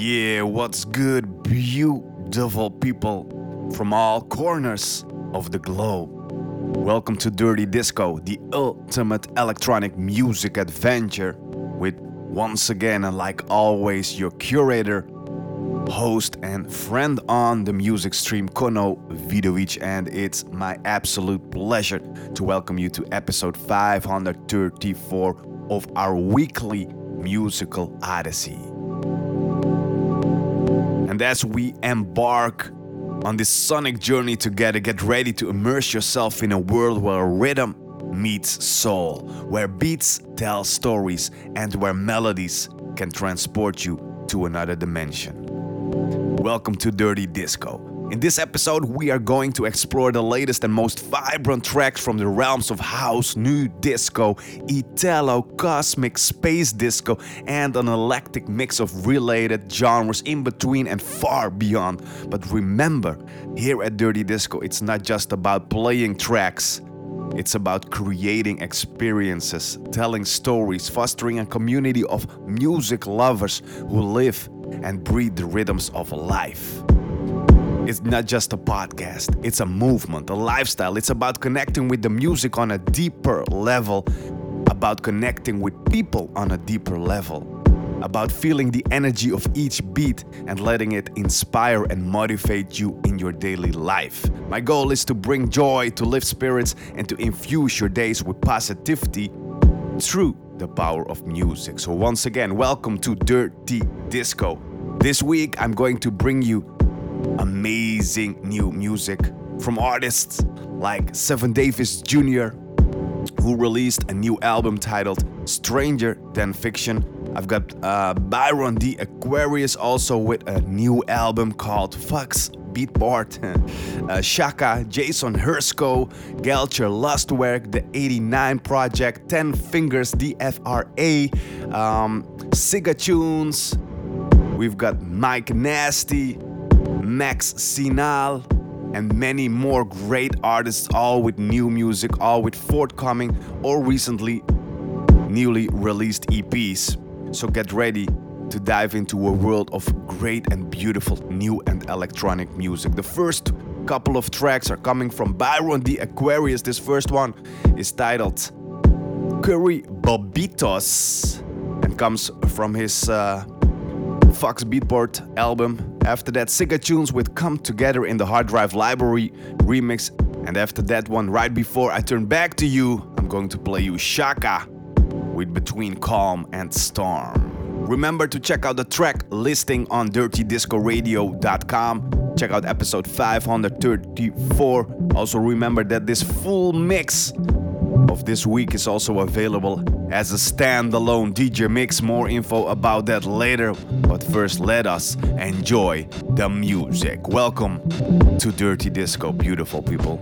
Yeah, what's good, beautiful people from all corners of the globe? Welcome to Dirty Disco, the ultimate electronic music adventure, with once again, and like always, your curator, host, and friend on the music stream, Kono Vidovic, and it's my absolute pleasure to welcome you to episode 534 of our weekly musical odyssey. And as we embark on this sonic journey together, get ready to immerse yourself in a world where rhythm meets soul, where beats tell stories, and where melodies can transport you to another dimension. Welcome to Dirty Disco. In this episode, we are going to explore the latest and most vibrant tracks from the realms of house, nu disco, Italo, cosmic, space disco, and an eclectic mix of related genres in between and far beyond. But remember, here at Dirty Disco, it's not just about playing tracks. It's about creating experiences, telling stories, fostering a community of music lovers who live and breathe the rhythms of life. It's not just a podcast, it's a movement, a lifestyle. It's about connecting with the music on a deeper level, about connecting with people on a deeper level, about feeling the energy of each beat and letting it inspire and motivate you in your daily life. My goal is to bring joy, to lift spirits, and to infuse your days with positivity through the power of music. So, once again, welcome to Dirty Disco. This week, I'm going to bring you amazing new music from artists like Seven Davis Jr., who released a new album titled Stranger Than Fiction. I've got uh, Byron the Aquarius also with a new album called Fucks Beatport. uh, Shaka, Jason Hersko, Galcher Lustwerk, The 89 Project, 10 Fingers DFRA, um, Siga Tunes. We've got Mike Nasty, Max Sinal, and many more great artists, all with new music, all with forthcoming or recently newly released EPs. So get ready to dive into a world of great and beautiful new and electronic music. The first couple of tracks are coming from Byron the Aquarius. This first one is titled Curry Bobitos and comes from his uh, Fox Beatport album. After that, Siga Tunes with Come Together in the Hard Drive Library remix. And after that one, right before I turn back to you, I'm going to play you Shaka with Between Calm and Storm. Remember to check out the track listing on dirtydiscoradio.com. Check out episode 534. Also, remember that this full mix of this week is also available as a standalone DJ mix. More info about that later, but first let us enjoy the music. Welcome to Dirty Disco, beautiful people.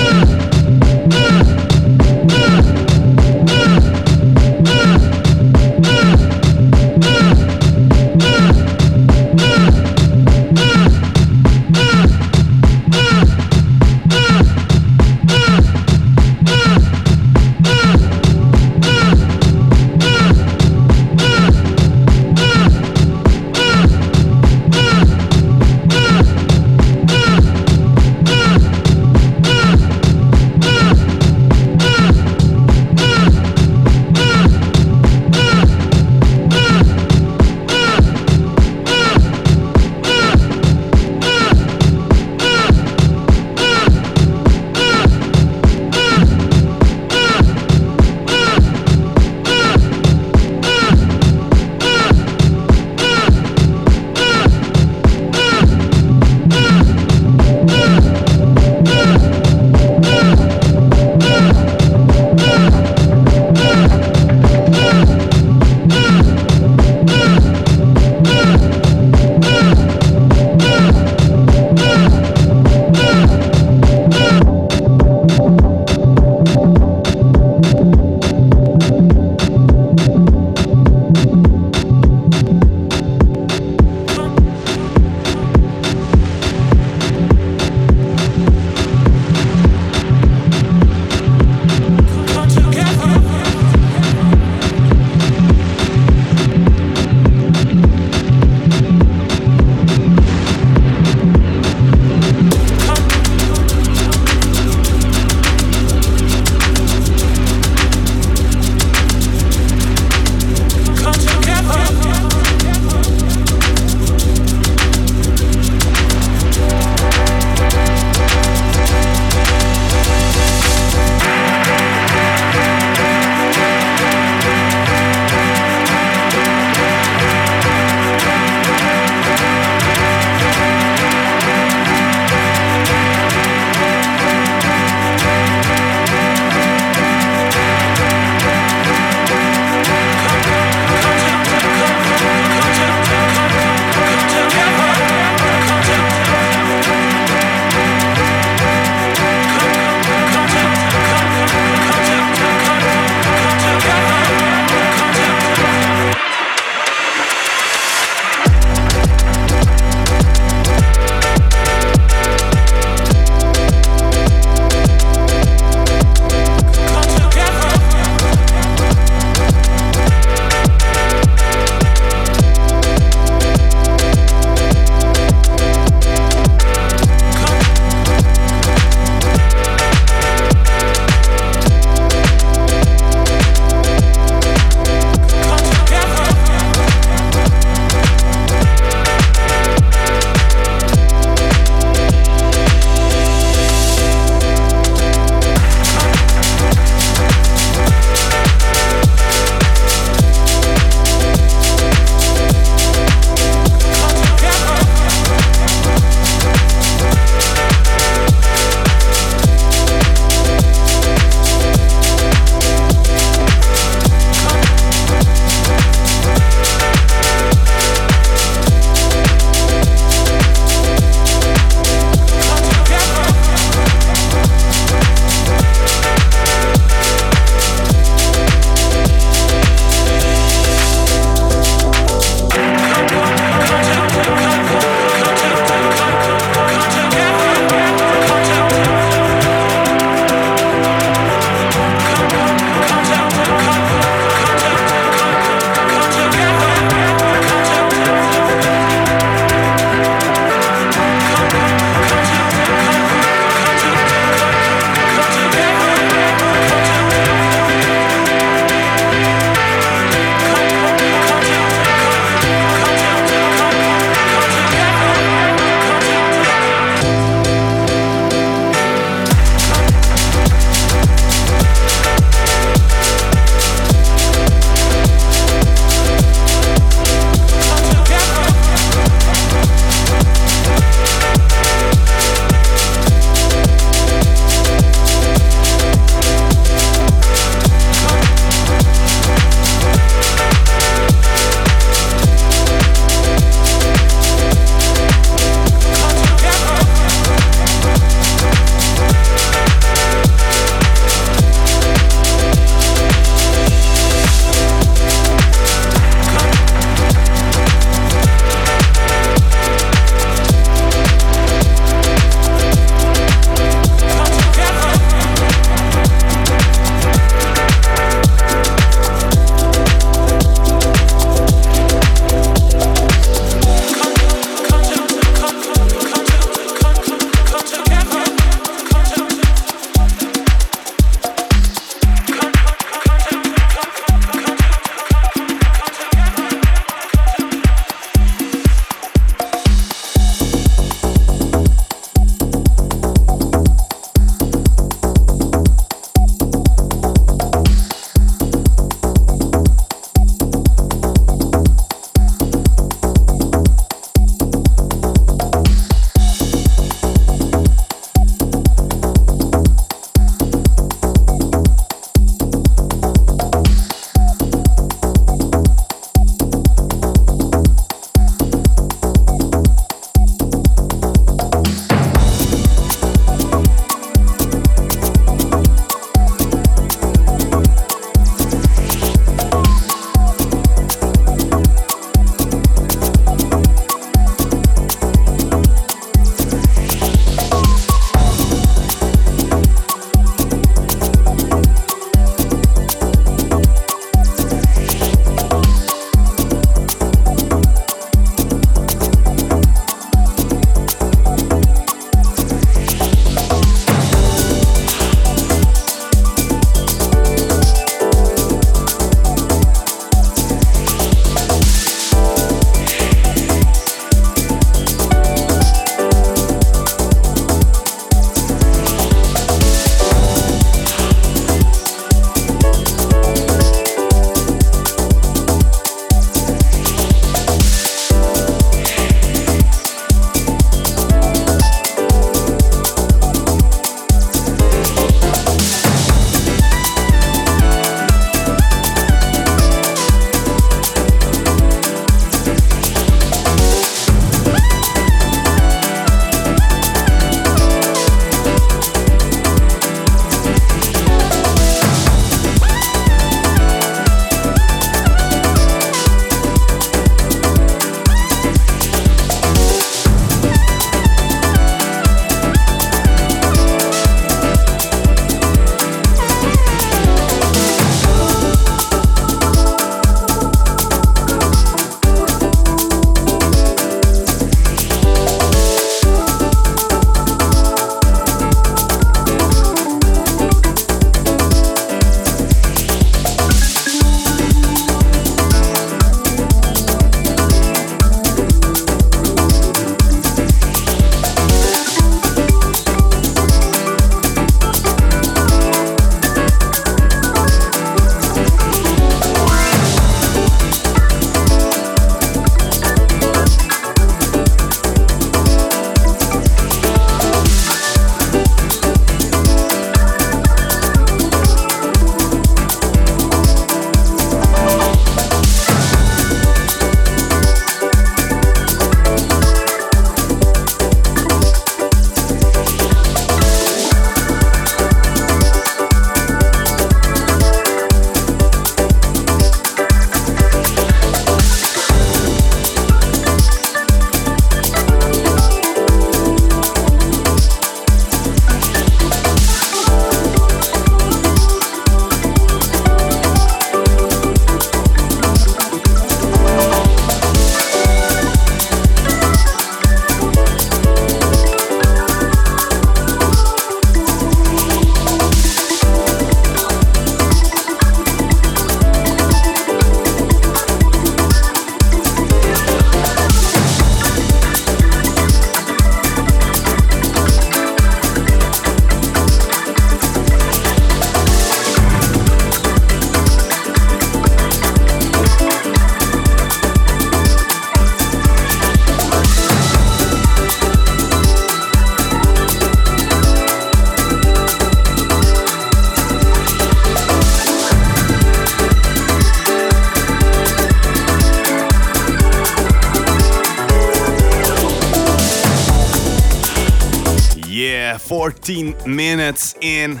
14 minutes in.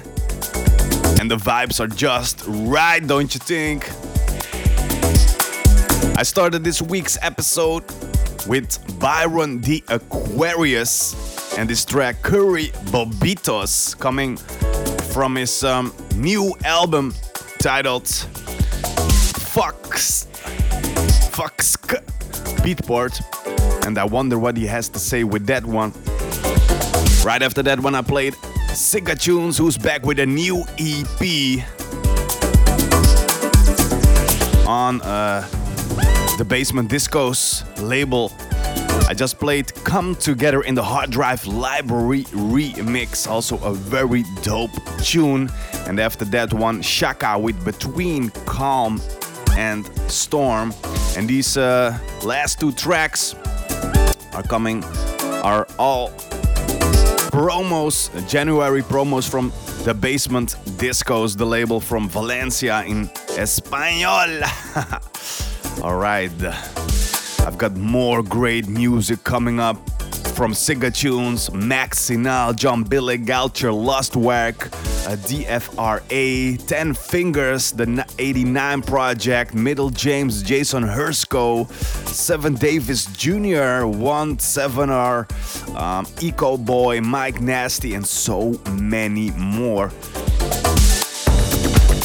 And the vibes are just right, don't you think? I started this week's episode with Byron the Aquarius and this track Curry Bobitos coming from his um, new album titled Fox Fox Beatport. And I wonder what he has to say with that one. Right after that one I played Sega Tunes who's back with a new EP on uh, the Basement Discos label. I just played Come Together in the Hard Drive Library remix, also a very dope tune. And after that one, Shaka with Between Calm and Storm. And these uh, last two tracks are coming, are all promos, January promos from the Basement Discos, the label from Valencia in Espanol. All right. I've got more great music coming up from Siga Tunes, Max Sinal, John Billy Galcher, Lustwerk, a DFRA, 10 Fingers, the 89 Project, Middle James, Jason Hersko, Seven Davis Jr., One Sevener, um, Eco Boy, Mike Nasty, and so many more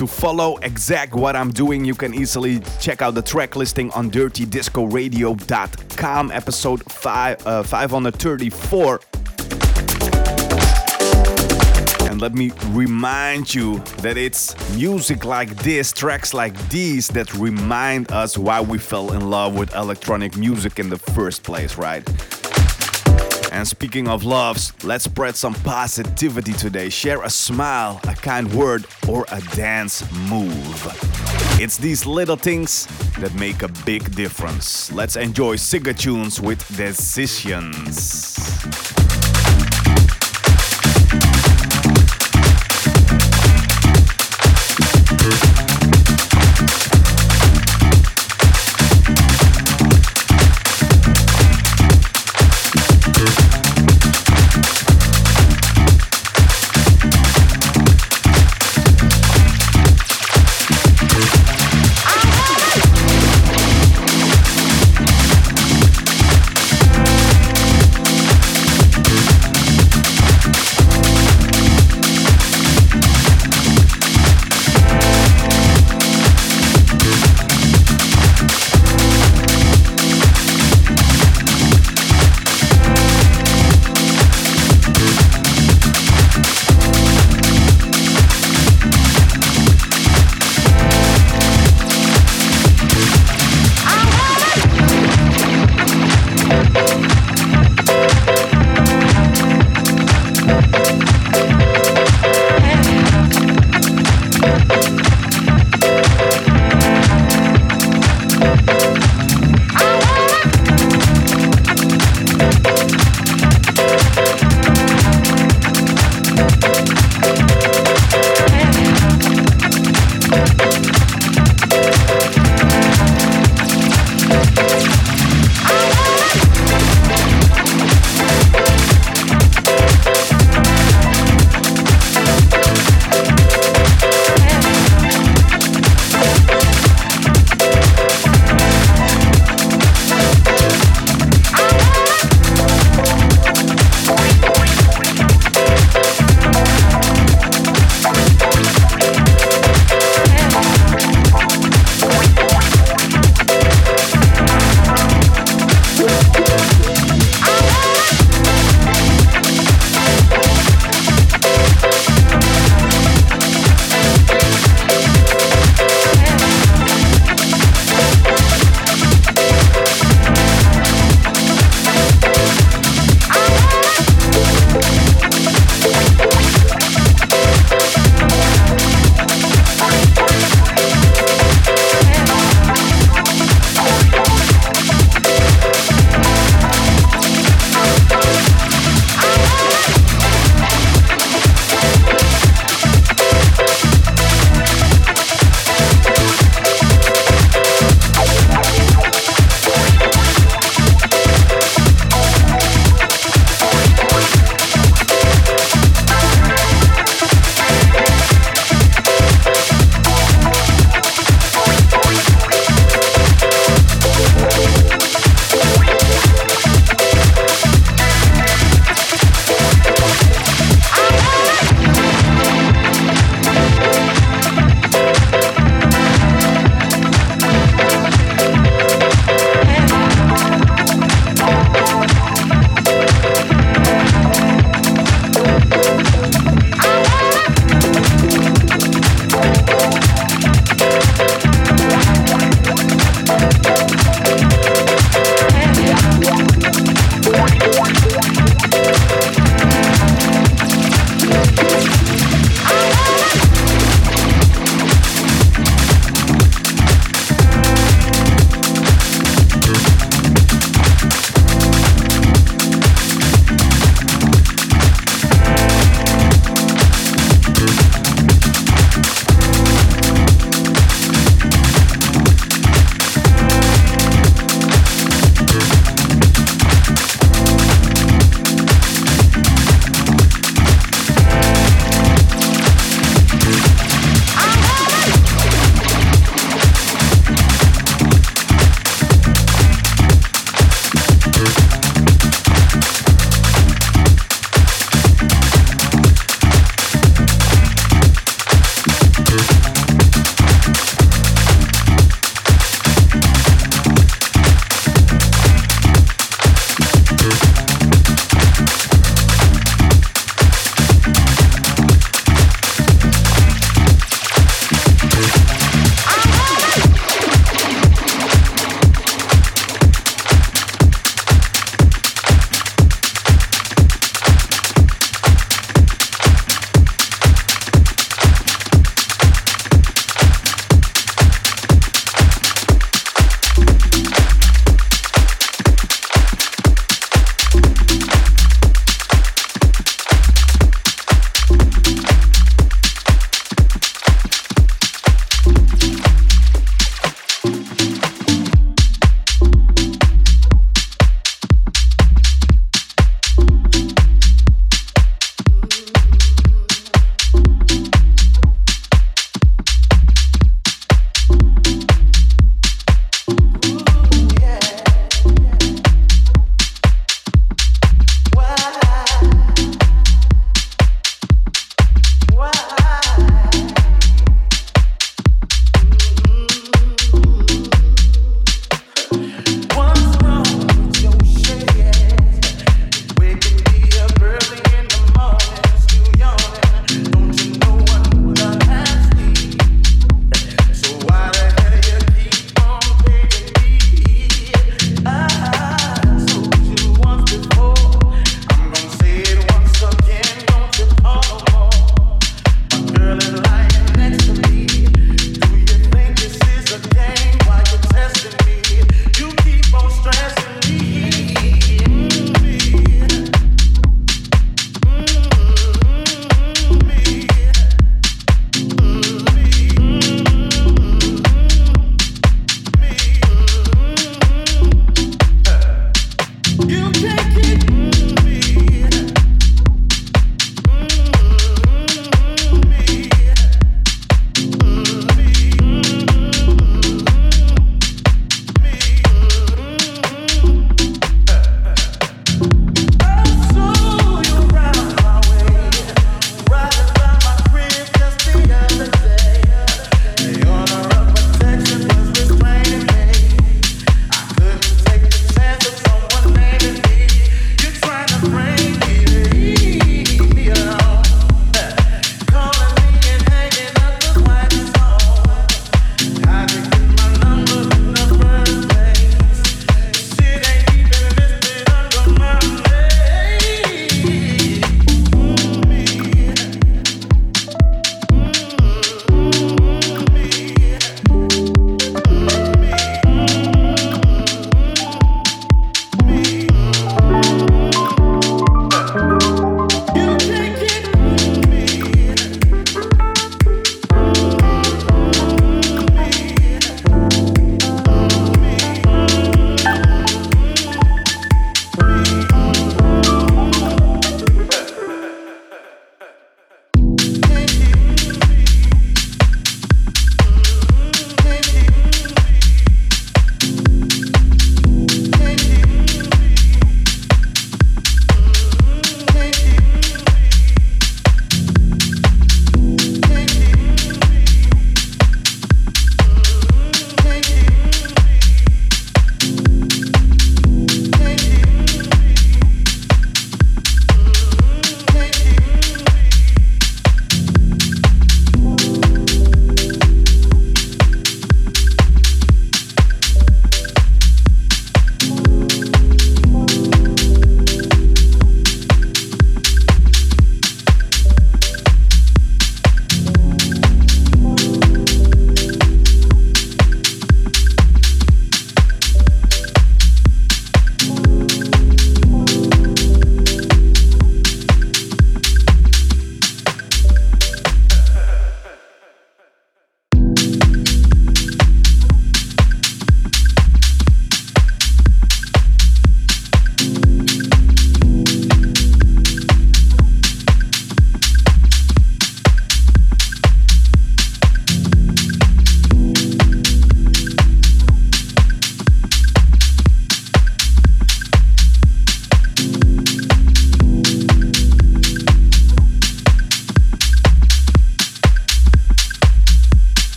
to follow exact what I'm doing, you can easily check out the track listing on dirtydiscoradio.com, episode five, uh, 534. And let me remind you that it's music like this, tracks like these, that remind us why we fell in love with electronic music in the first place, right? And speaking of loves, let's spread some positivity today. Share a smile, a kind word, or a dance move. It's these little things that make a big difference. Let's enjoy Siga tunes with decisions.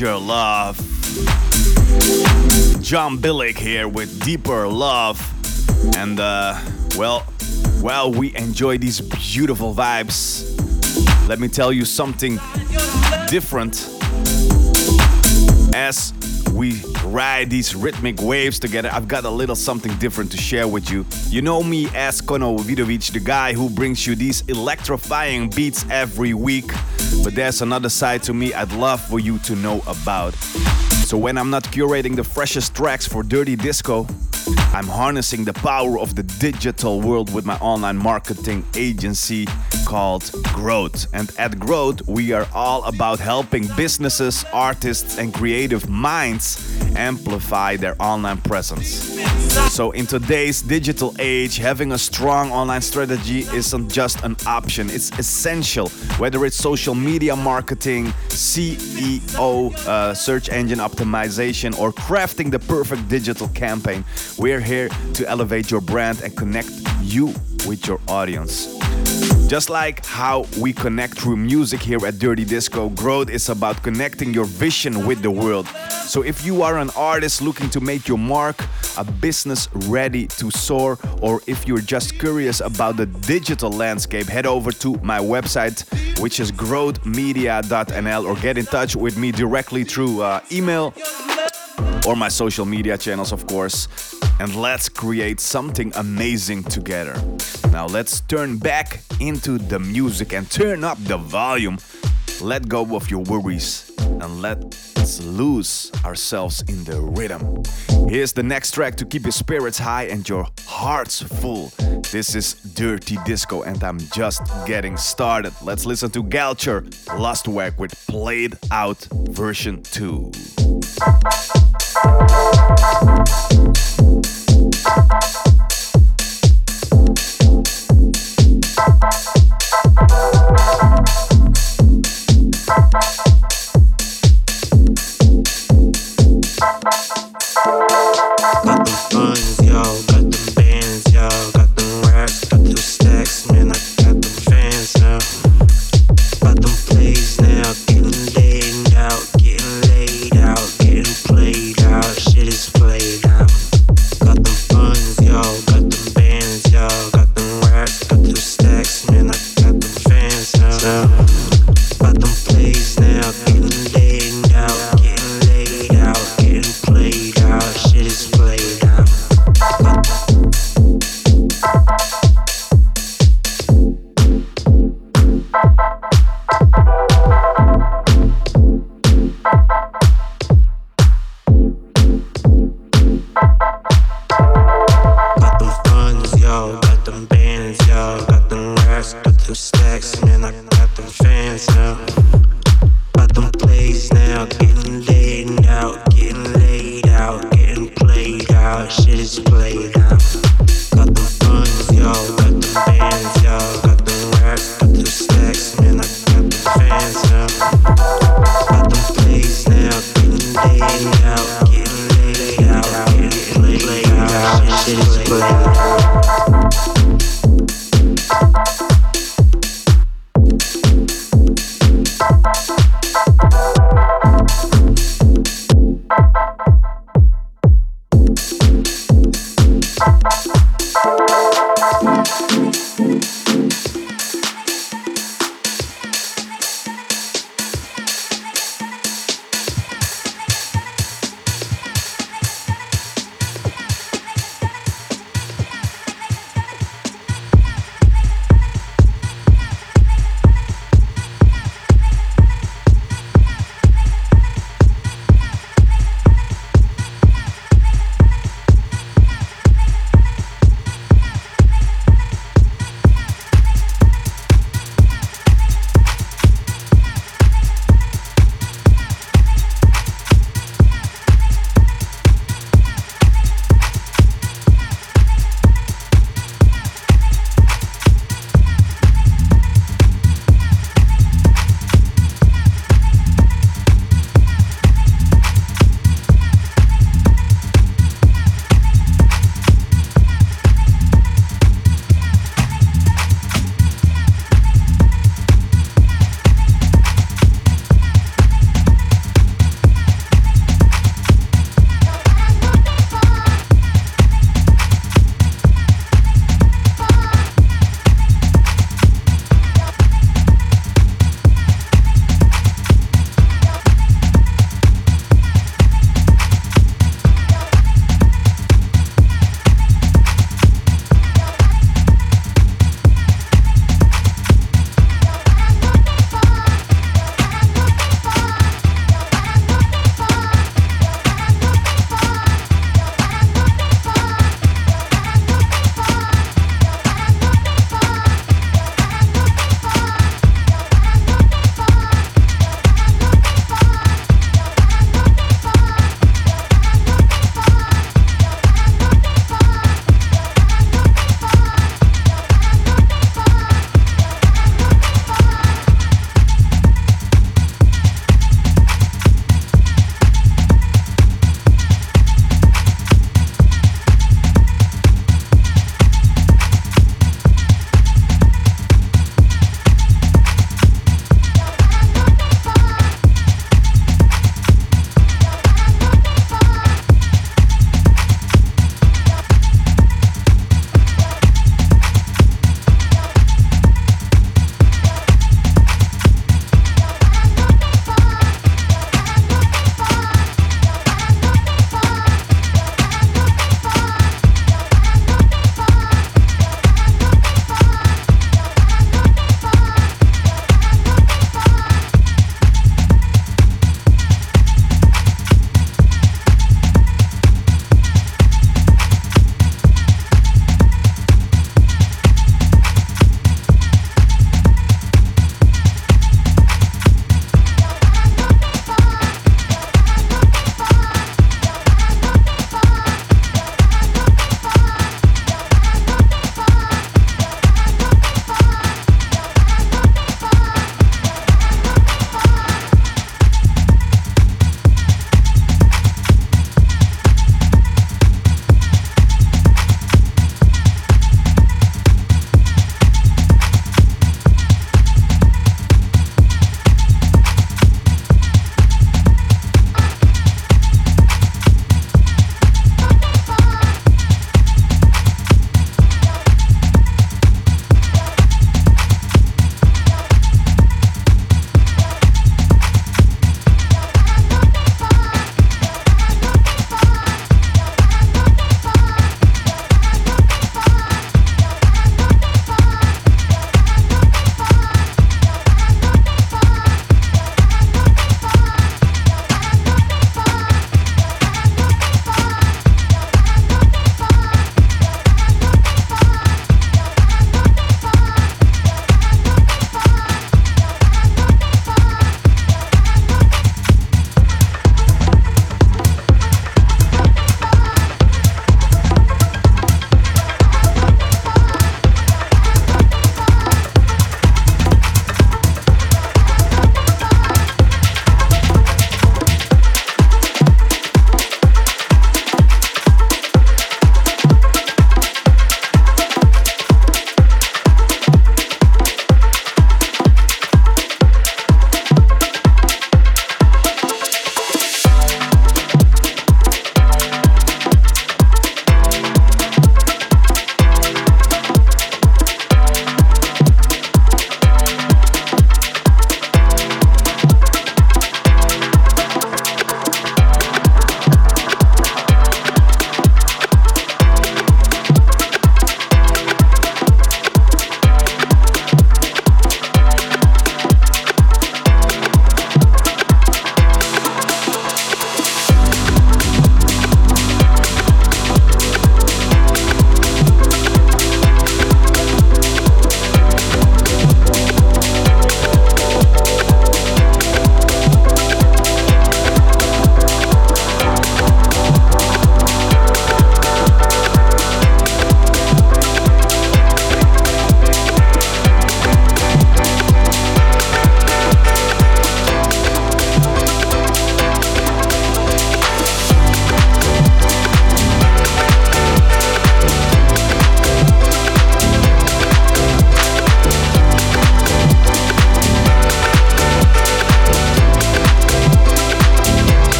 Your love. John Billick here with Deeper Love. And uh, well, while we enjoy these beautiful vibes, let me tell you something different. As we ride these rhythmic waves together, I've got a little something different to share with you. You know me as Kono Vidovic, the guy who brings you these electrifying beats every week. But there's another side to me I'd love for you to know about. So when I'm not curating the freshest tracks for Dirty Disco, I'm harnessing the power of the digital world with my online marketing agency called Growth. And at Growth, we are all about helping businesses, artists, and creative minds amplify their online presence. So, in today's digital age, having a strong online strategy isn't just an option, it's essential. Whether it's social media marketing, SEO, uh, search engine optimization, or crafting the perfect digital campaign, we're here to elevate your brand and connect you with your audience. Just like how we connect through music here at Dirty Disco, growth is about connecting your vision with the world. So if you are an artist looking to make your mark, a business ready to soar, or if you're just curious about the digital landscape, head over to my website, which is growthmedia.nl, or get in touch with me directly through uh, email or my social media channels, of course and let's create something amazing together. Now let's turn back into the music and turn up the volume. Let go of your worries and let's lose ourselves in the rhythm. Here's the next track to keep your spirits high and your hearts full. This is Dirty Disco, and I'm just getting started. Let's listen to Galcher Lustwerk with Played Out version 2. shit is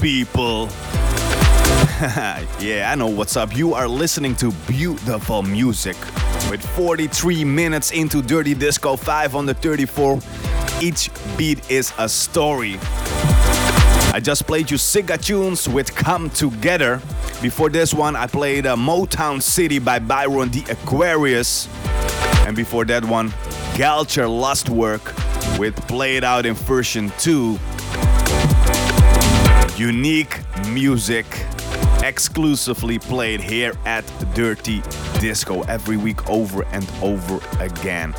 people. yeah, I know what's up. You are listening to beautiful music with 43 minutes into Dirty Disco 5 on the 34. Each beat is a story. I just played you Siga tunes with Come Together. Before this one, I played uh, Motown City by Byron the Aquarius. And before that one, Galcher Lustwerk with Play It Out in version 2. Unique music exclusively played here at Dirty Disco every week over and over again.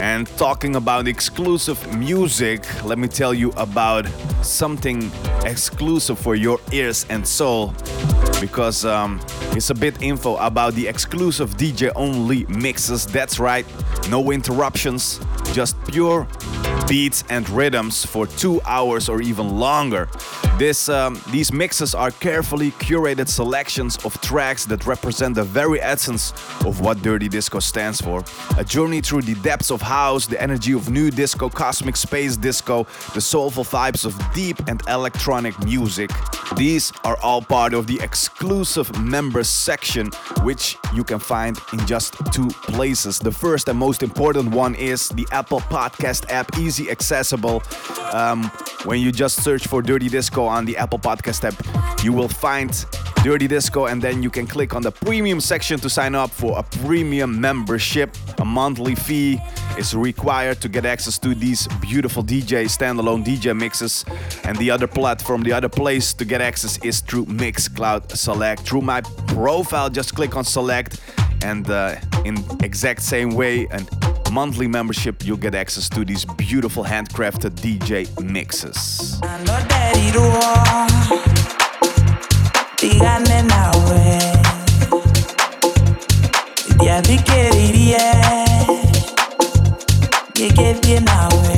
And talking about exclusive music, let me tell you about something exclusive for your ears and soul because um, it's a bit info about the exclusive DJ only mixes. That's right, no interruptions, just pure beats and rhythms for two hours or even longer. This, um, these mixes are carefully curated selections of tracks that represent the very essence of what Dirty Disco stands for. A journey through the depths of house, the energy of nu disco, cosmic space disco, the soulful vibes of deep and electronic music. These are all part of the exclusive members section, which you can find in just two places. The first and most important one is the Apple Podcast app, easy accessible. Um, when you just search for Dirty Disco on the Apple Podcast app, you will find Dirty Disco, and then you can click on the premium section to sign up for a premium membership. A monthly fee is required to get access to these beautiful DJ standalone DJ mixes. And the other platform, the other place to get access is through Mixcloud Select. Through my profile, just click on Select, and uh, in exact same way, and monthly membership, you'll get access to these beautiful handcrafted DJ mixes. Díganme nawe Ndiathikĩrĩirie Ngĩgĩthiĩ nawe basic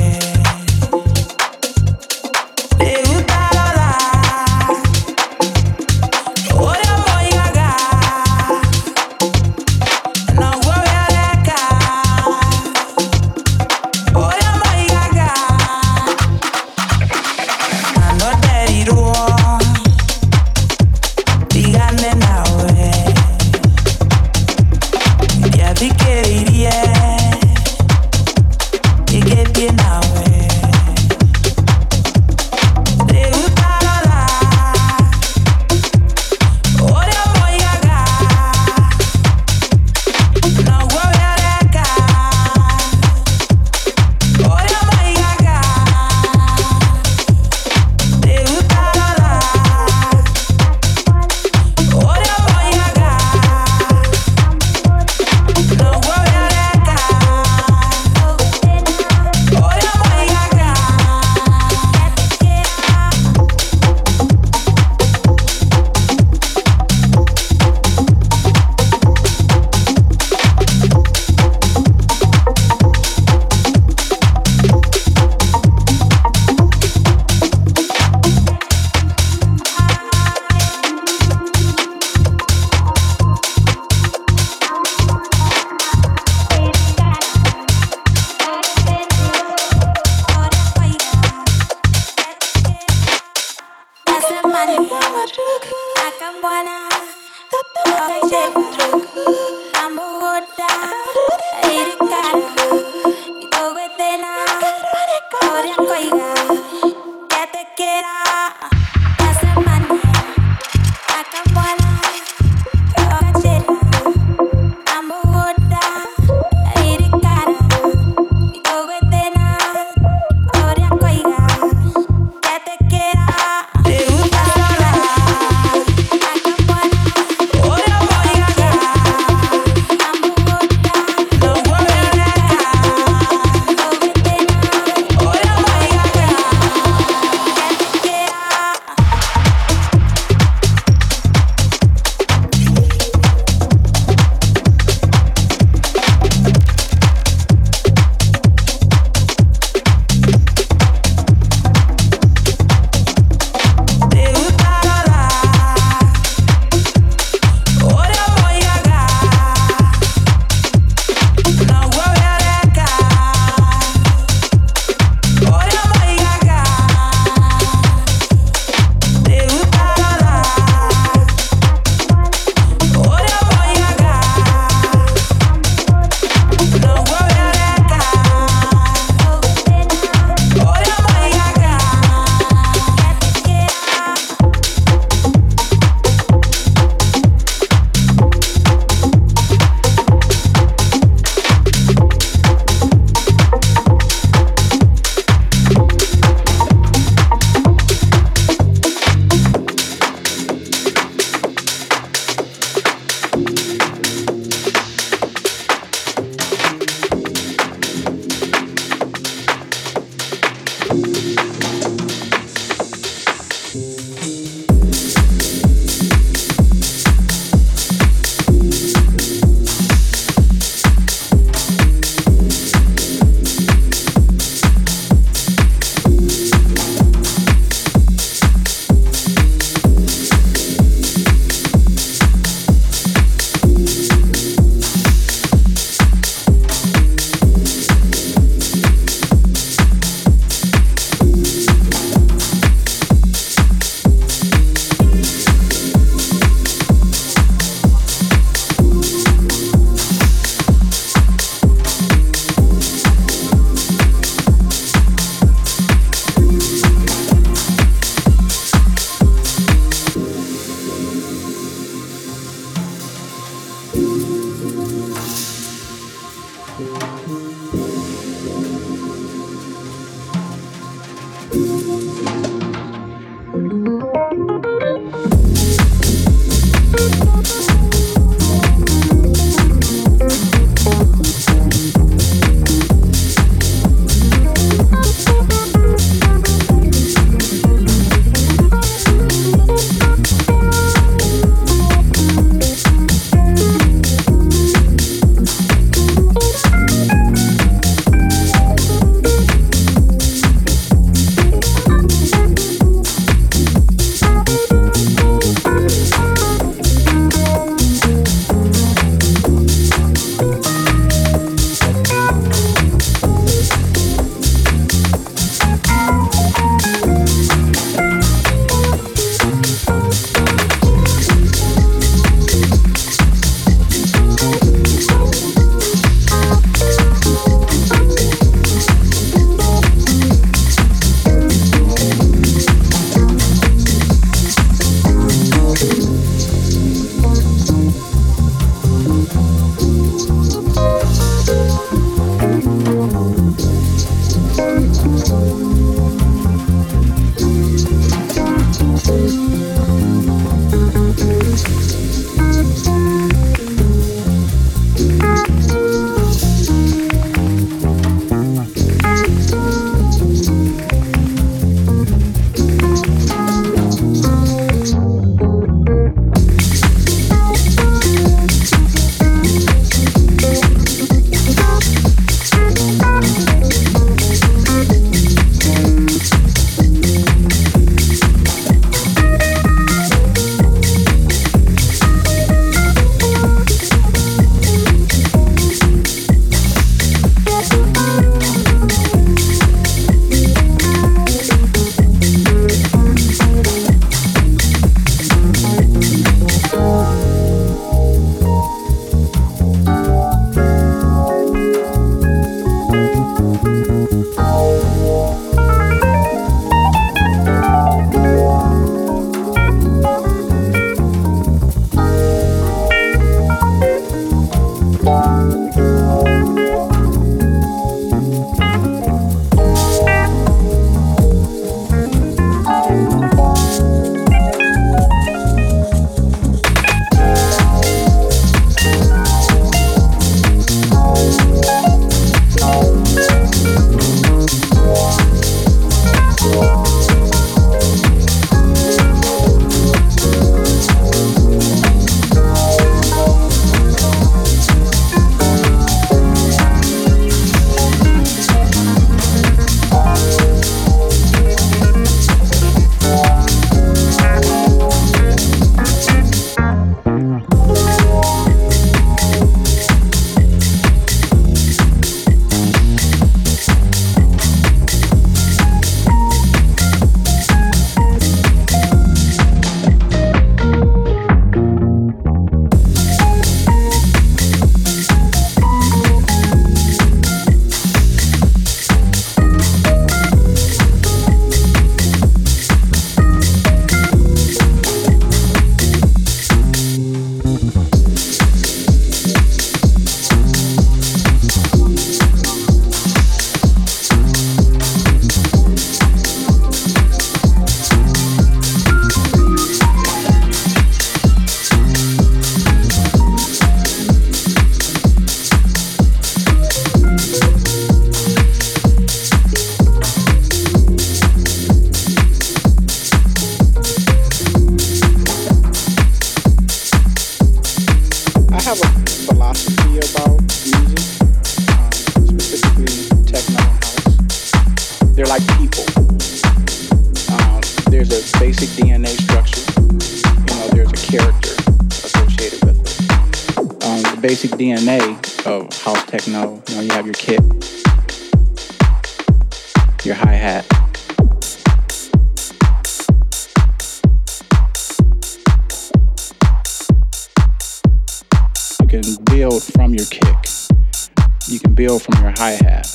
build from your hi-hat.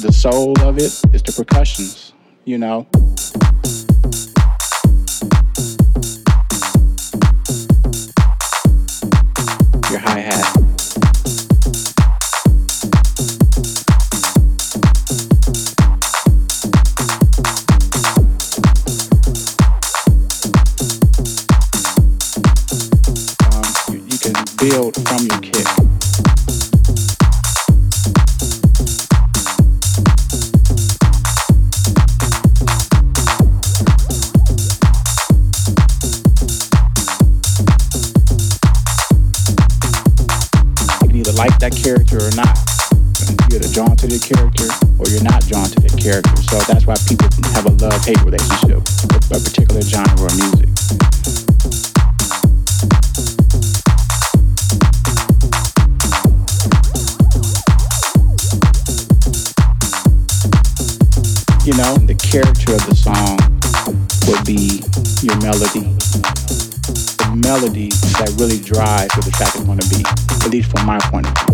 The soul of it is the percussions, you know. Your. Um, you, you can build character or not. You're either drawn to the character or you're not drawn to the character. So that's why people have a love-hate relationship with a particular genre of music. You know, the character of the song would be your melody. The melody that really drives what the track is going to be, at least from my point of view.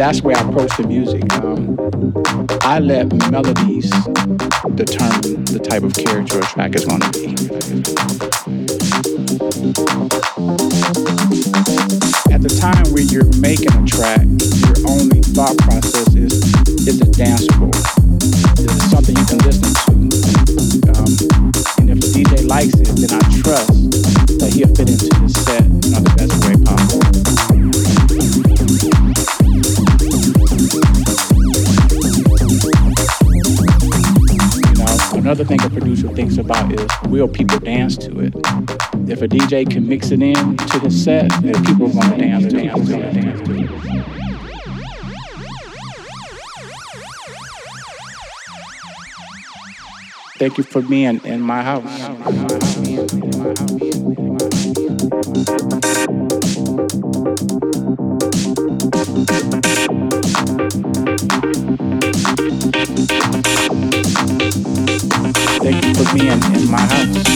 that's where I approach the music. Um, I let melodies determine the type of character a track is going to be. At the time when you're making a track, your only thought process is, is it danceable? Is it something you can listen to? Um, and if the DJ likes it, then I trust that he'll fit into the set in the best way possible. Another thing a producer thinks about is will people dance to it? If a DJ can mix it in to his set, then people are gonna dance to it. Dance to it. Thank you for being in my house. For being in my house.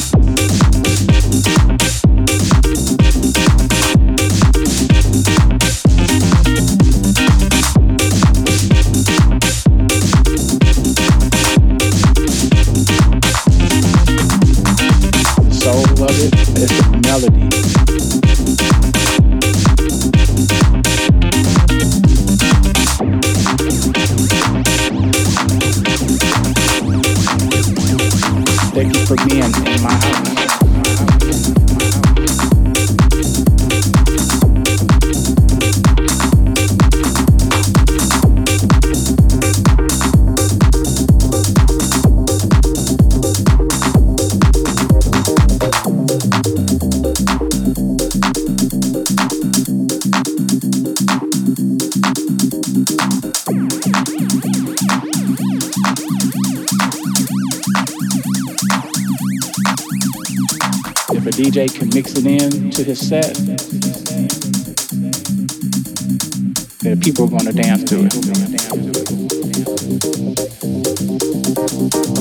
DJ can mix it in to his set, then people are going to dance to it.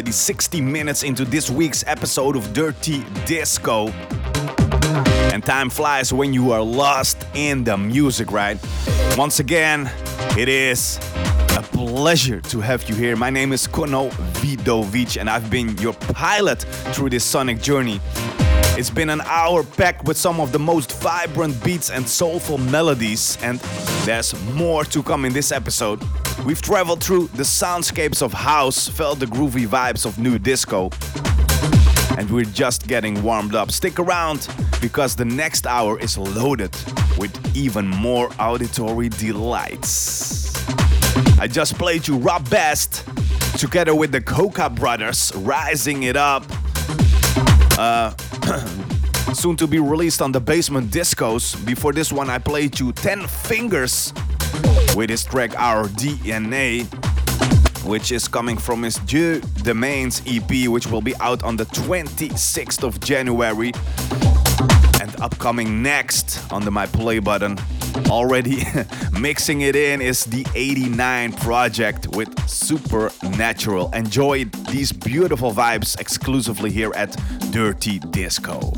Already 60 minutes into this week's episode of Dirty Disco. And time flies when you are lost in the music, right? Once again, it is a pleasure to have you here. My name is Kono Vidovic, and I've been your pilot through this sonic journey. It's been an hour packed with some of the most vibrant beats and soulful melodies, and there's more to come in this episode. We've traveled through the soundscapes of house, felt the groovy vibes of nu disco, and we're just getting warmed up. Stick around because the next hour is loaded with even more auditory delights. I just played you Rob Best together with the Coca Brothers, rising it up. Uh, soon to be released on the Basement Discos. Before this one, I played you 10 Fingers with his track Our DNA, which is coming from his Dieu Domains EP, which will be out on the 26th of January. And upcoming next under my play button, already mixing it in, is the 89 project with Supernatural. Enjoy these beautiful vibes exclusively here at Dirty Disco.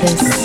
this.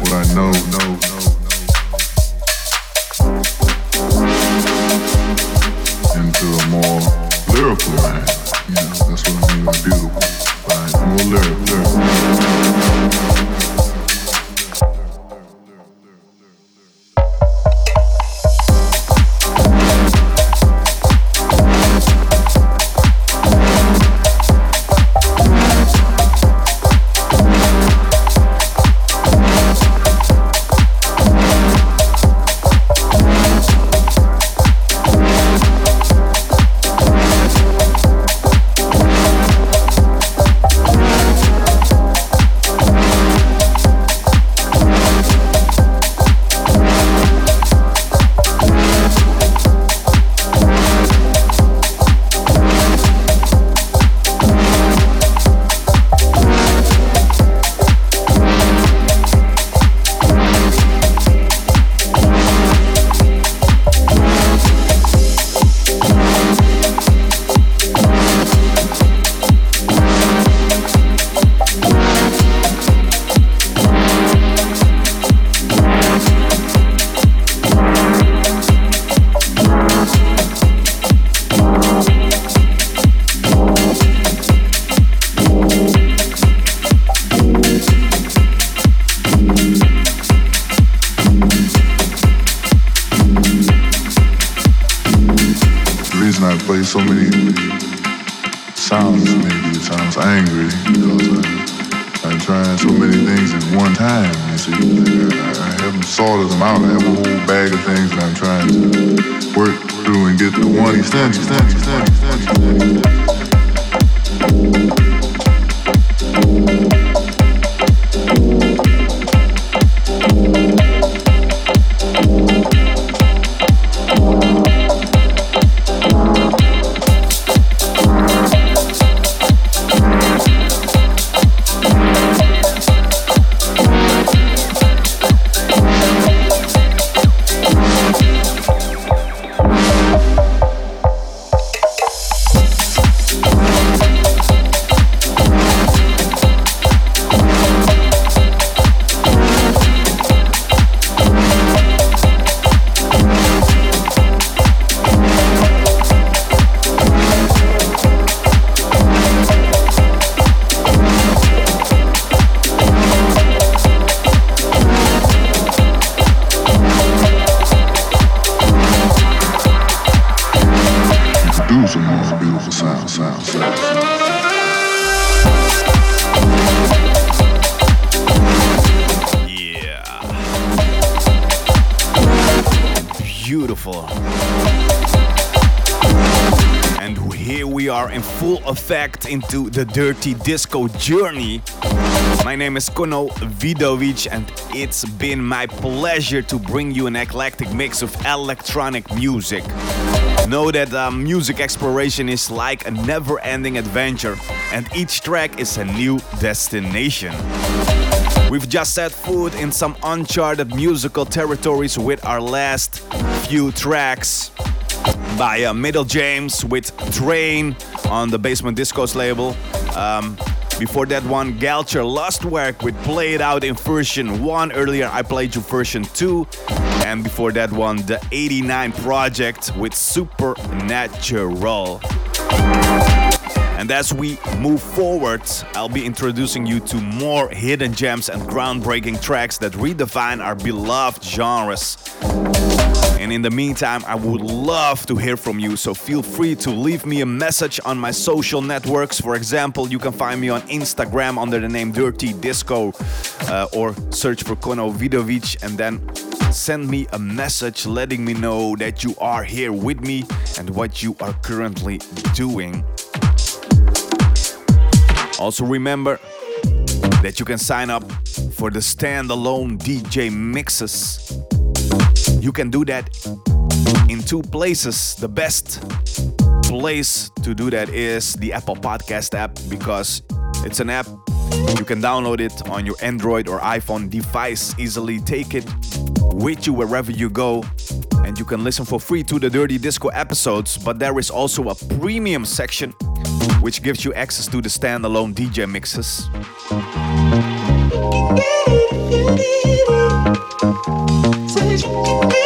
what I know. Into a more lyrical mind. You know, that's what I mean by beautiful. By more lyrical. lyrical. Into the dirty disco journey. My name is Kono Vidovic, and it's been my pleasure to bring you an eclectic mix of electronic music. Know that uh, music exploration is like a never ending adventure, and each track is a new destination. We've just set foot in some uncharted musical territories with our last few tracks by uh, Middle James with Train on the Basement Discos label. Um, before that one, Galcher Lustwerk with Play It Out in version 1. Earlier I played you version 2. And before that one, the 89 Project with Supernatural. And as we move forward, I'll be introducing you to more hidden gems and groundbreaking tracks that redefine our beloved genres. And in the meantime, I would love to hear from you, so feel free to leave me a message on my social networks. For example, you can find me on Instagram under the name Dirty Disco uh, or search for Kono Vidovic and then send me a message letting me know that you are here with me and what you are currently doing. Also, remember that you can sign up for the standalone DJ mixes. You can do that in two places. The best place to do that is the Apple Podcast app because it's an app you can download it on your Android or iPhone device easily. Take it with you wherever you go and you can listen for free to the Dirty Disco episodes. But there is also a premium section which gives you access to the standalone DJ mixes. Are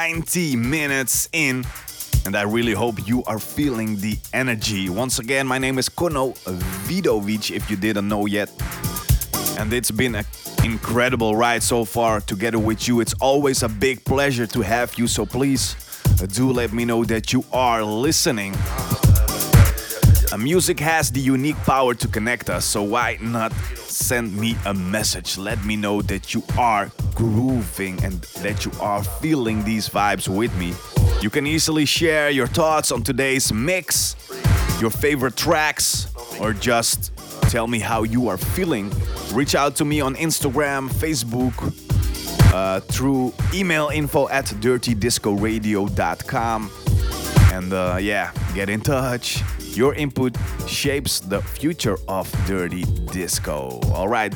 90 minutes in, and I really hope you are feeling the energy. Once again, my name is Kono Vidovic, if you didn't know yet. And it's been an incredible ride so far together with you. It's always a big pleasure to have you, so please uh, do let me know that you are listening. Music has the unique power to connect us, so why not send me a message? Let me know that you are grooving and that you are feeling these vibes with me. You can easily share your thoughts on today's mix, your favorite tracks, or just tell me how you are feeling. Reach out to me on Instagram, Facebook, uh, through email info at dirtydiscoradio.com. And uh, yeah, get in touch. Your input shapes the future of Dirty Disco. All right,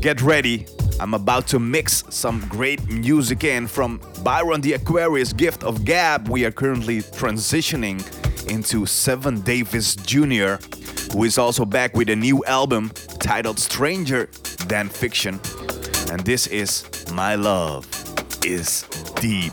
get ready. I'm about to mix some great music in from Byron the Aquarius Gift of Gab. We are currently transitioning into Seven Davis Jr., who is also back with a new album titled Stranger Than Fiction. And this is My Love is Deep.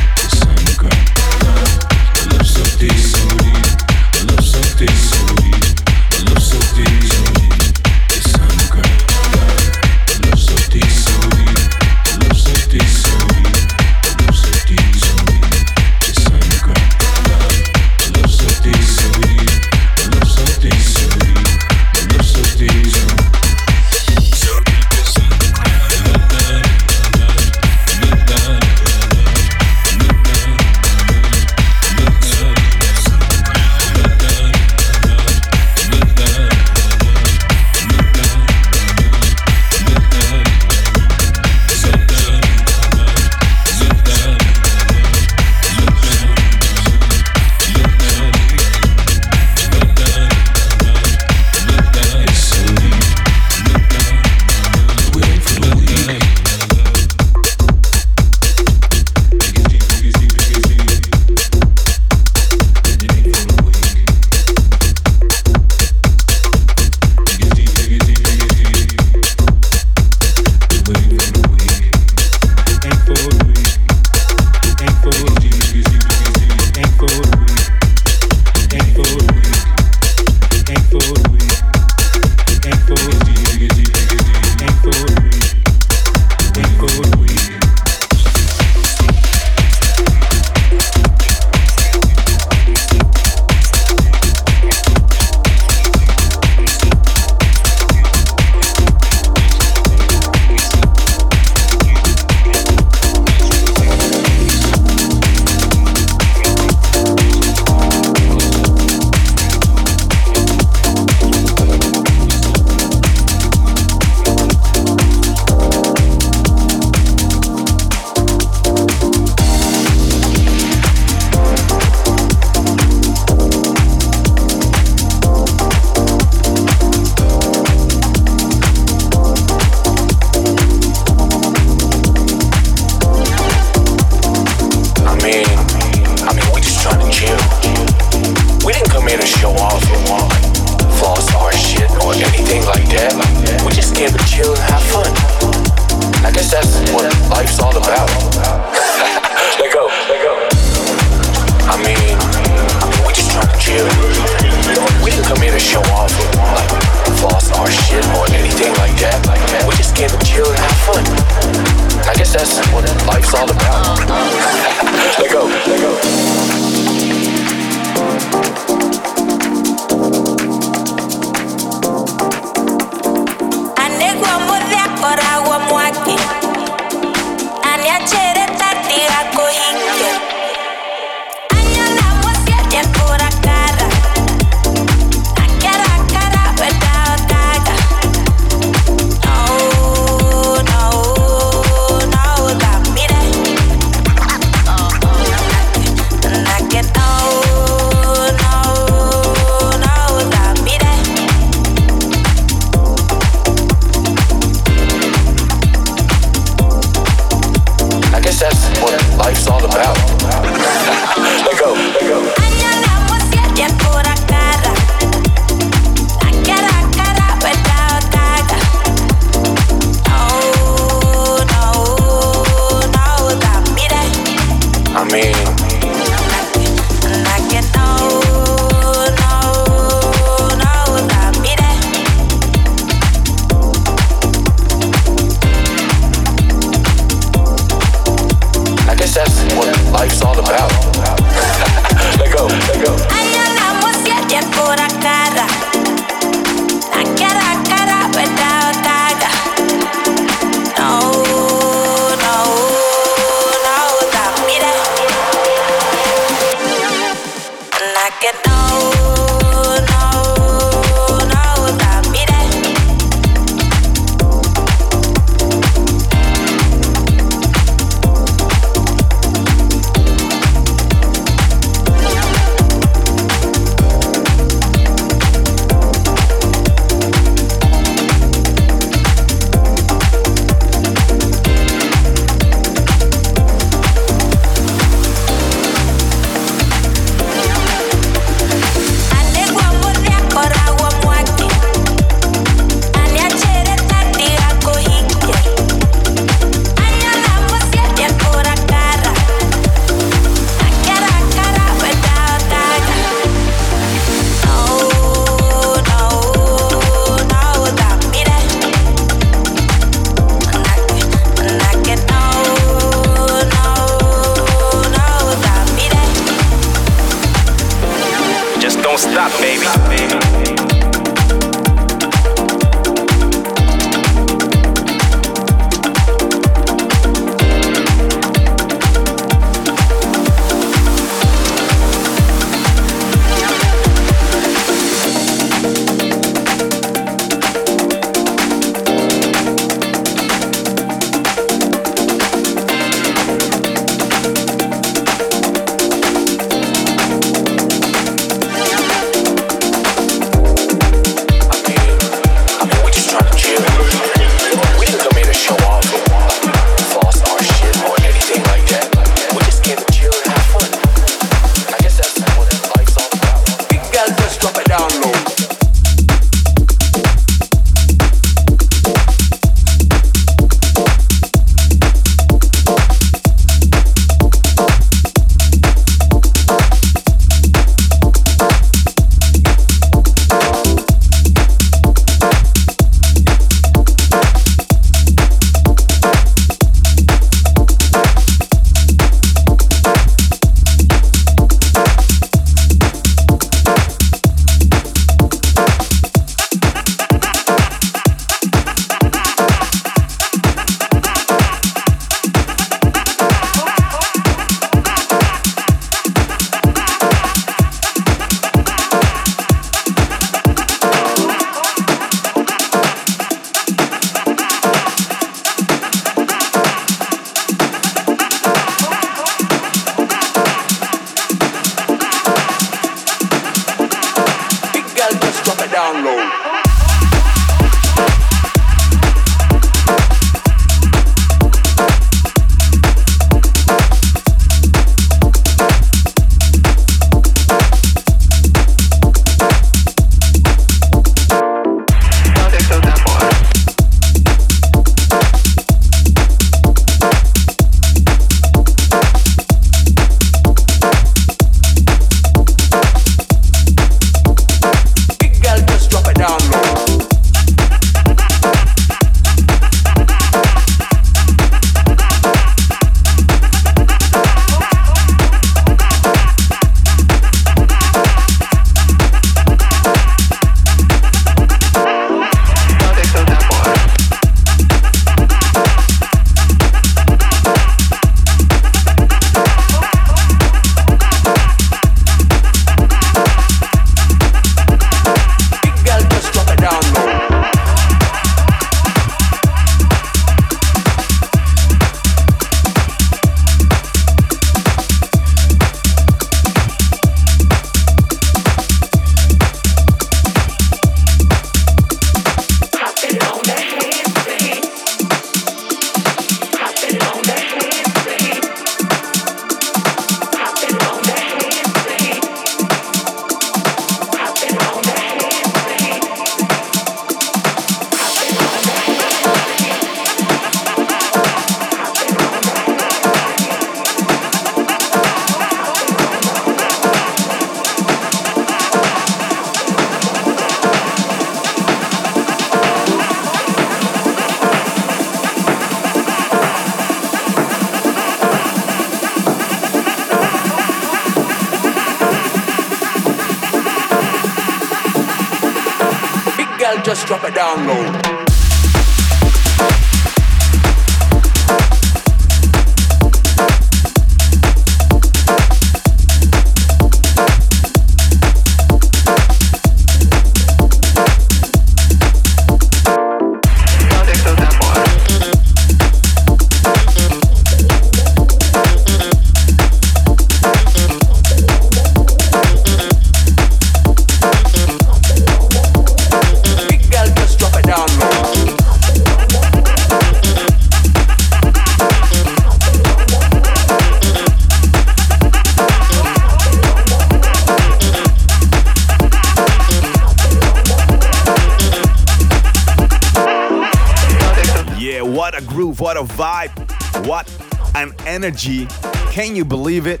Energy. Can you believe it?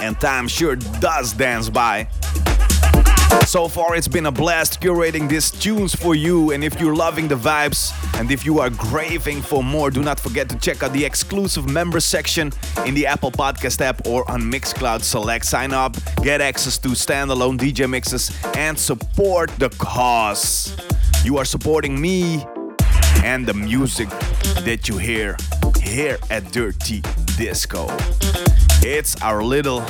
And time sure does dance by. So far, it's been a blast curating these tunes for you. And if you're loving the vibes and if you are craving for more, do not forget to check out the exclusive member section in the Apple Podcast app or on Mixcloud Select. Sign up, get access to standalone DJ mixes, and support the cause. You are supporting me and the music that you hear here at Dirty Disco. It's our little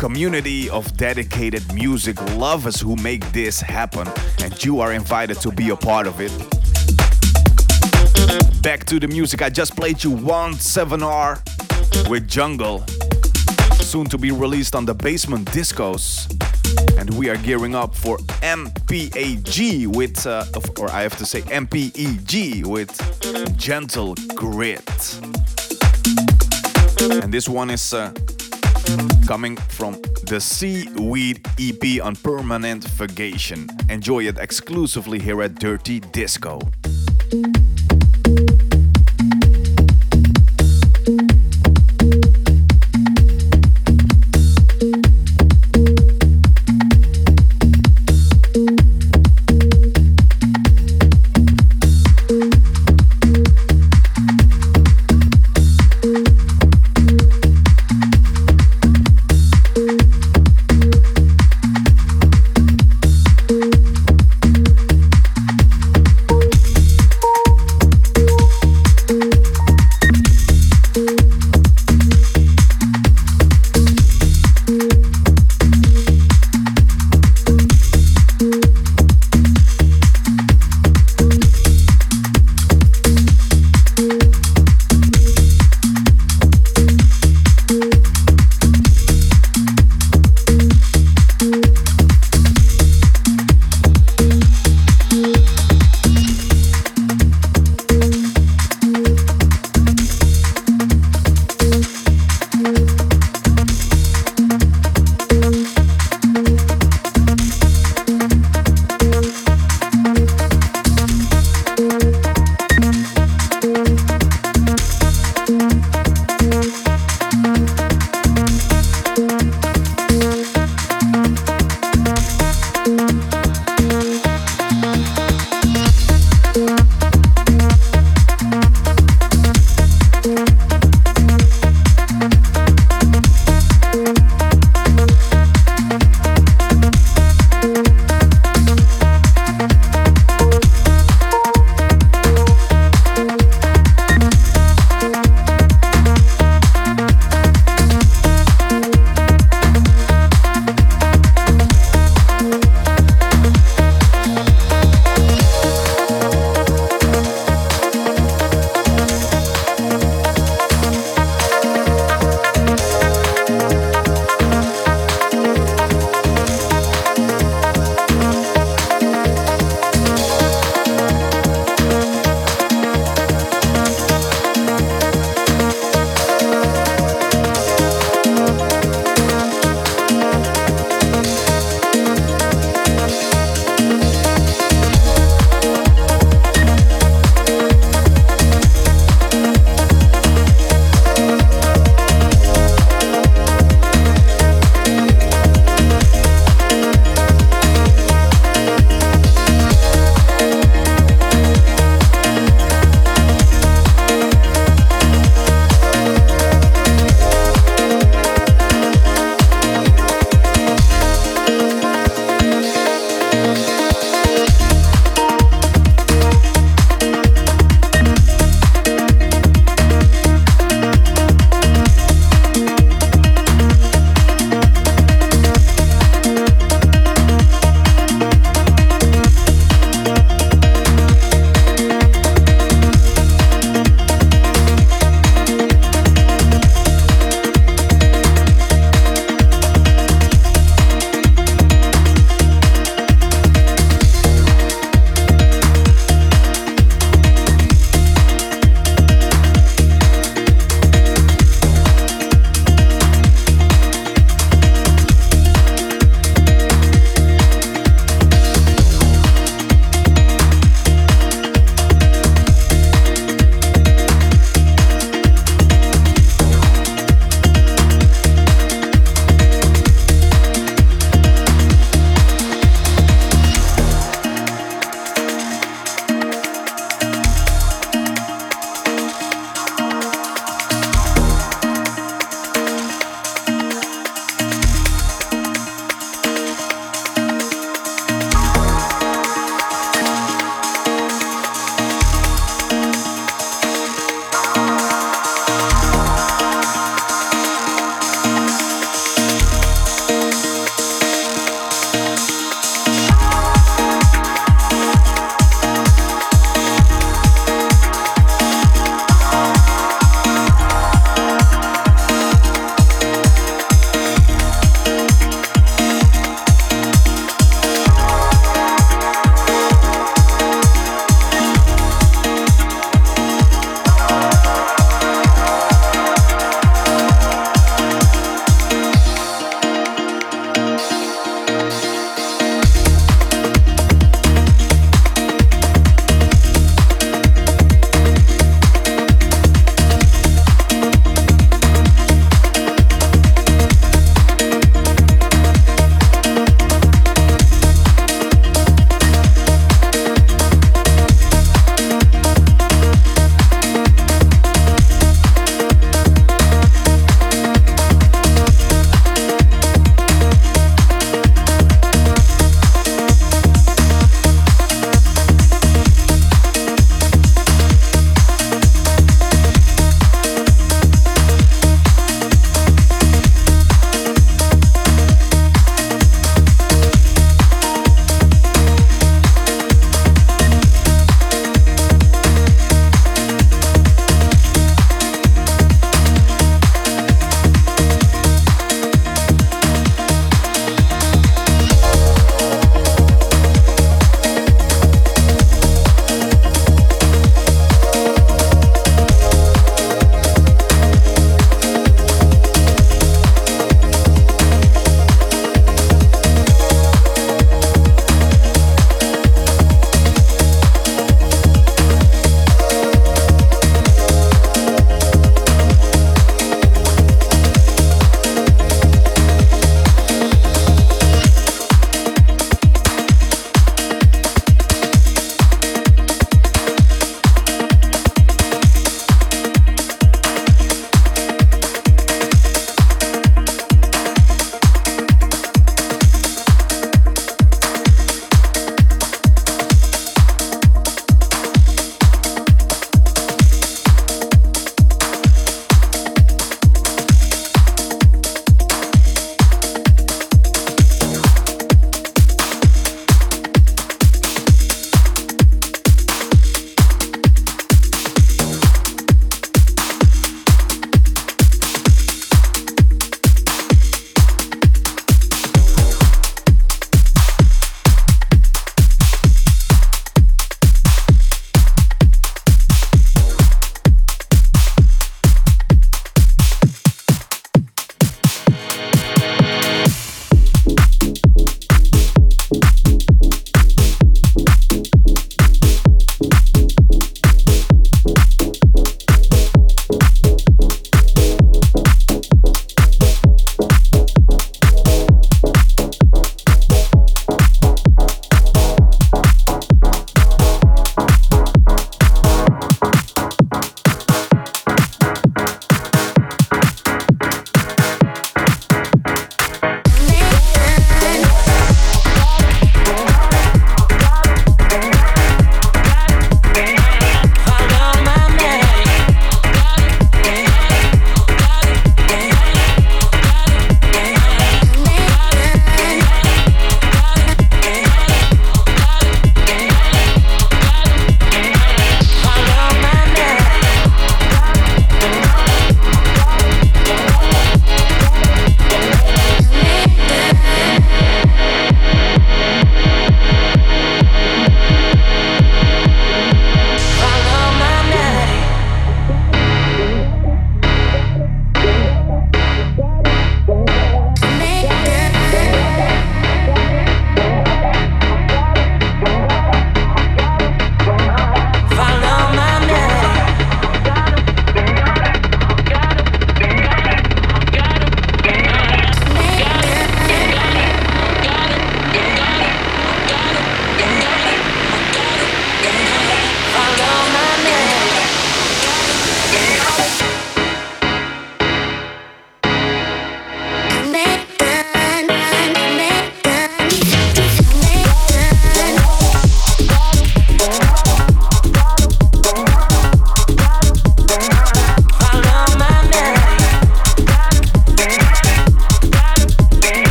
community of dedicated music lovers who make this happen, and you are invited to be a part of it. Back to the music, I just played you one 7R with Jungle, soon to be released on the Basement Discos and we are gearing up for MPAG with, uh, or I have to say MPEG with Gentle Grit. And this one is uh, coming from the Seaweed EP on Permanent Vacation. Enjoy it exclusively here at Dirty Disco.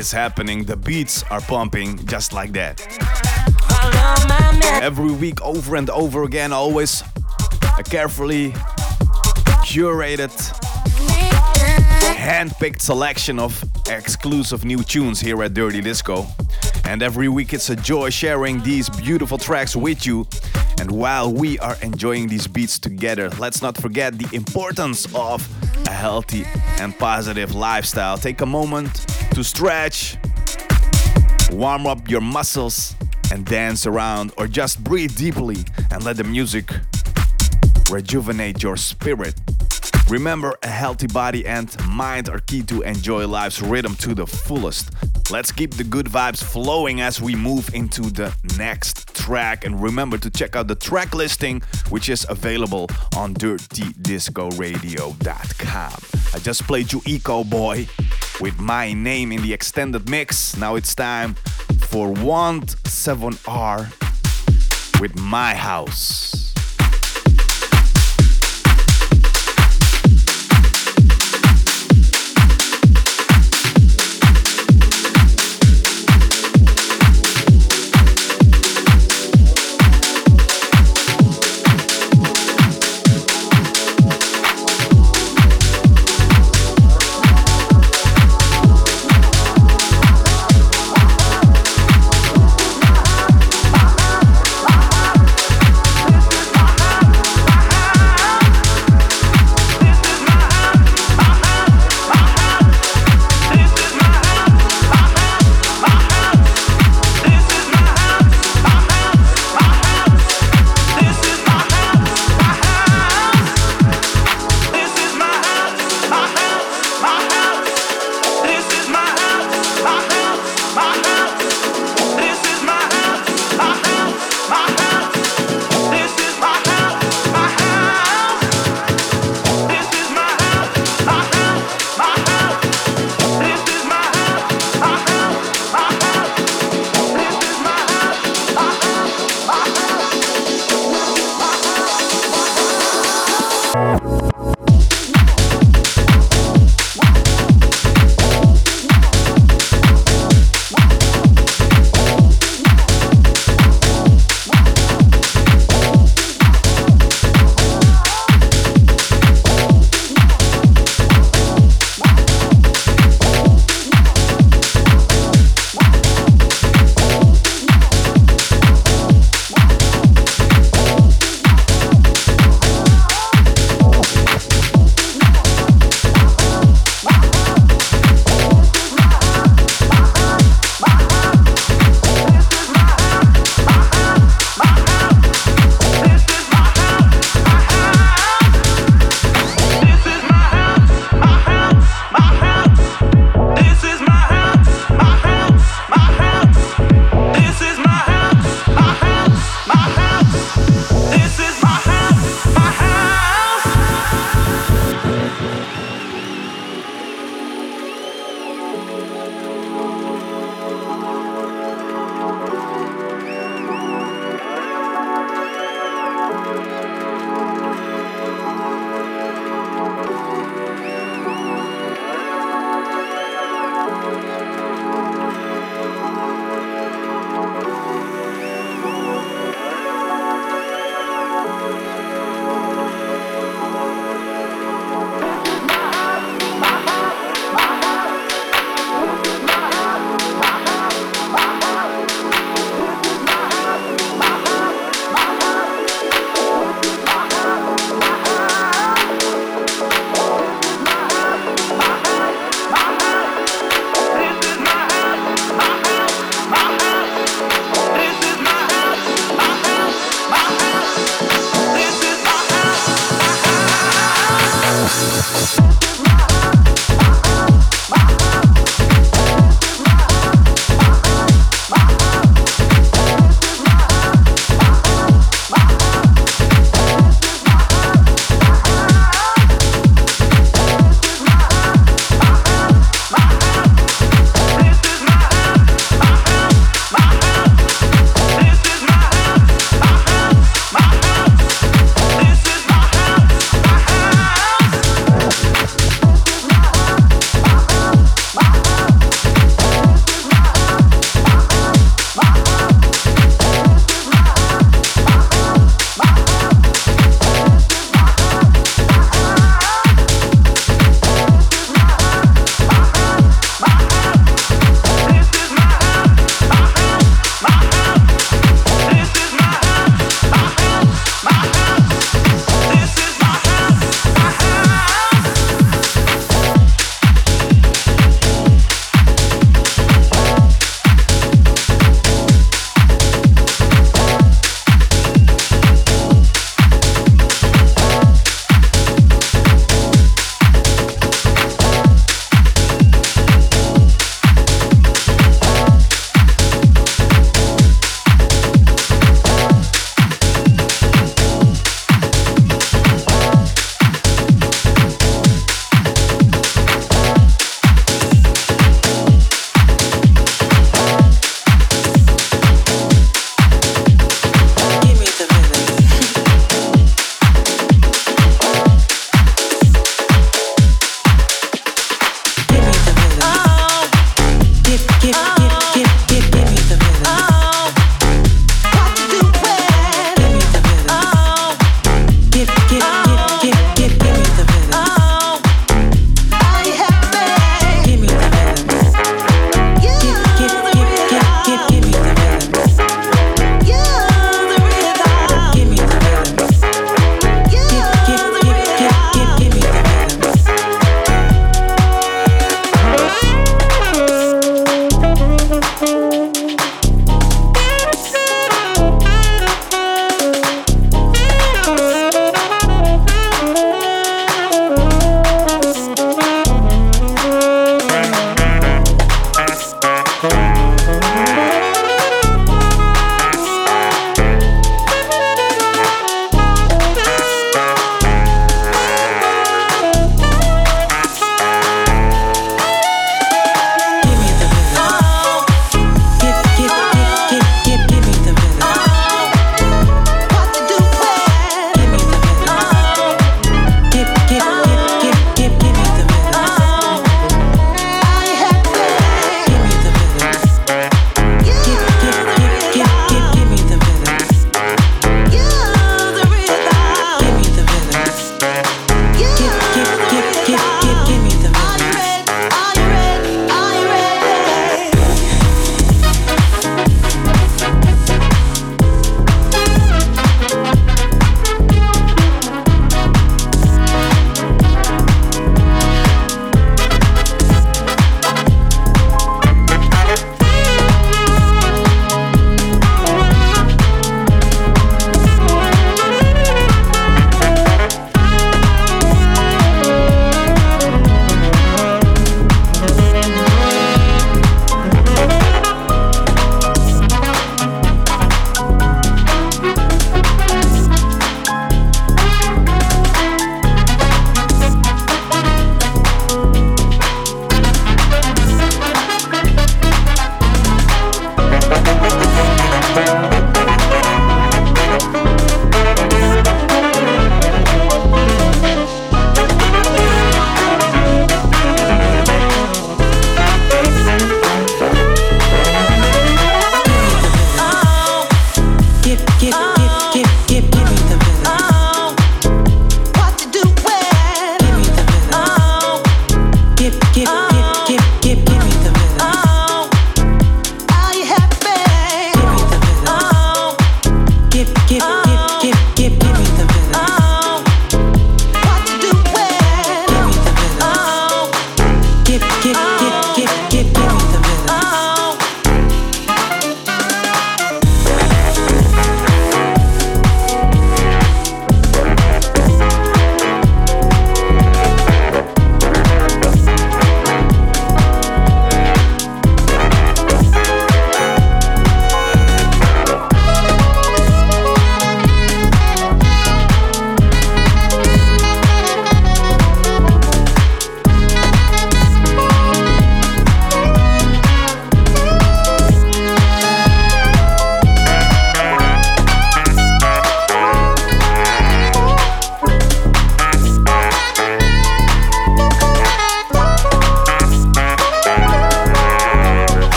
Is happening, the beats are pumping just like that. Every week, over and over again, always a carefully curated, hand-picked selection of exclusive new tunes here at Dirty Disco. And every week it's a joy sharing these beautiful tracks with you. And while we are enjoying these beats together, let's not forget the importance of a healthy and positive lifestyle. Take a moment to stretch, warm up your muscles, and dance around, or just breathe deeply and let the music rejuvenate your spirit. Remember, a healthy body and mind are key to enjoy life's rhythm to the fullest. Let's keep the good vibes flowing as we move into the next track. And remember to check out the track listing, which is available on dirtydiscoradio.com. I just played you Eco Boy with my name in the extended mix. Now it's time for 1-7R with My House.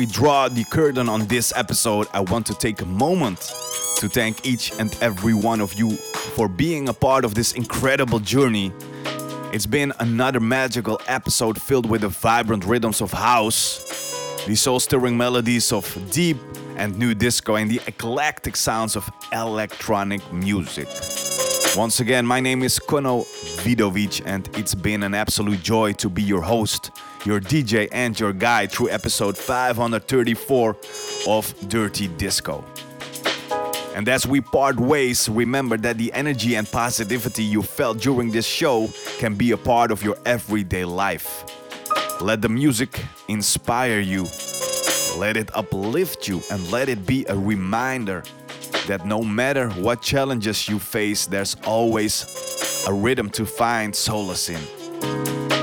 We draw the curtain on this episode, I want to take a moment to thank each and every one of you for being a part of this incredible journey. It's been another magical episode filled with the vibrant rhythms of house, the soul stirring melodies of deep and nu disco, and the eclectic sounds of electronic music. Once again, my name is Kono Vidovic, and it's been an absolute joy to be your host, your DJ, and your guide through episode 534 of Dirty Disco. And as we part ways, remember that the energy and positivity you felt during this show can be a part of your everyday life. Let the music inspire you, let it uplift you, and let it be a reminder that no matter what challenges you face, there's always a rhythm to find solace in,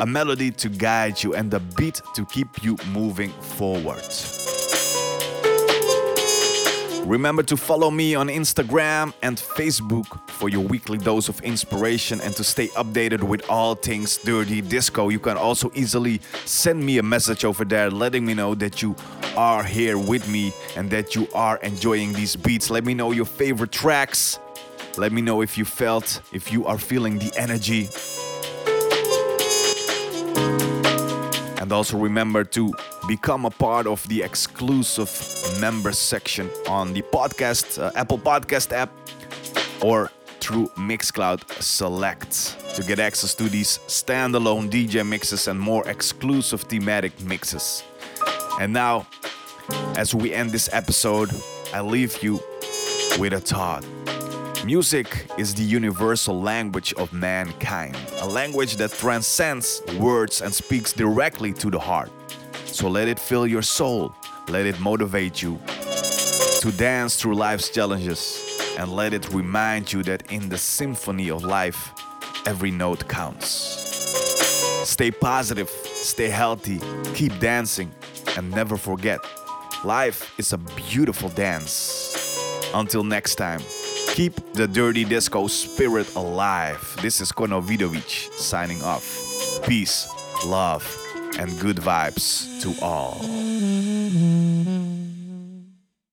a melody to guide you, and a beat to keep you moving forward. Remember to follow me on Instagram and Facebook for your weekly dose of inspiration and to stay updated with all things dirty disco. You can also easily send me a message over there letting me know that you are here with me and that you are enjoying these beats. Let me know your favorite tracks. Let me know if you felt, if you are feeling the energy. And also remember to become a part of the exclusive members section on the podcast, uh, Apple Podcast app, or through Mixcloud Select to get access to these standalone DJ mixes and more exclusive thematic mixes. And now, as we end this episode, I leave you with a thought. Music is the universal language of mankind, a language that transcends words and speaks directly to the heart. So let it fill your soul, let it motivate you to dance through life's challenges, and let it remind you that in the symphony of life, every note counts. Stay positive, stay healthy, keep dancing, and never forget life is a beautiful dance. Until next time. Keep the dirty disco spirit alive. This is Kono Vidovic signing off. Peace, love, and good vibes to all.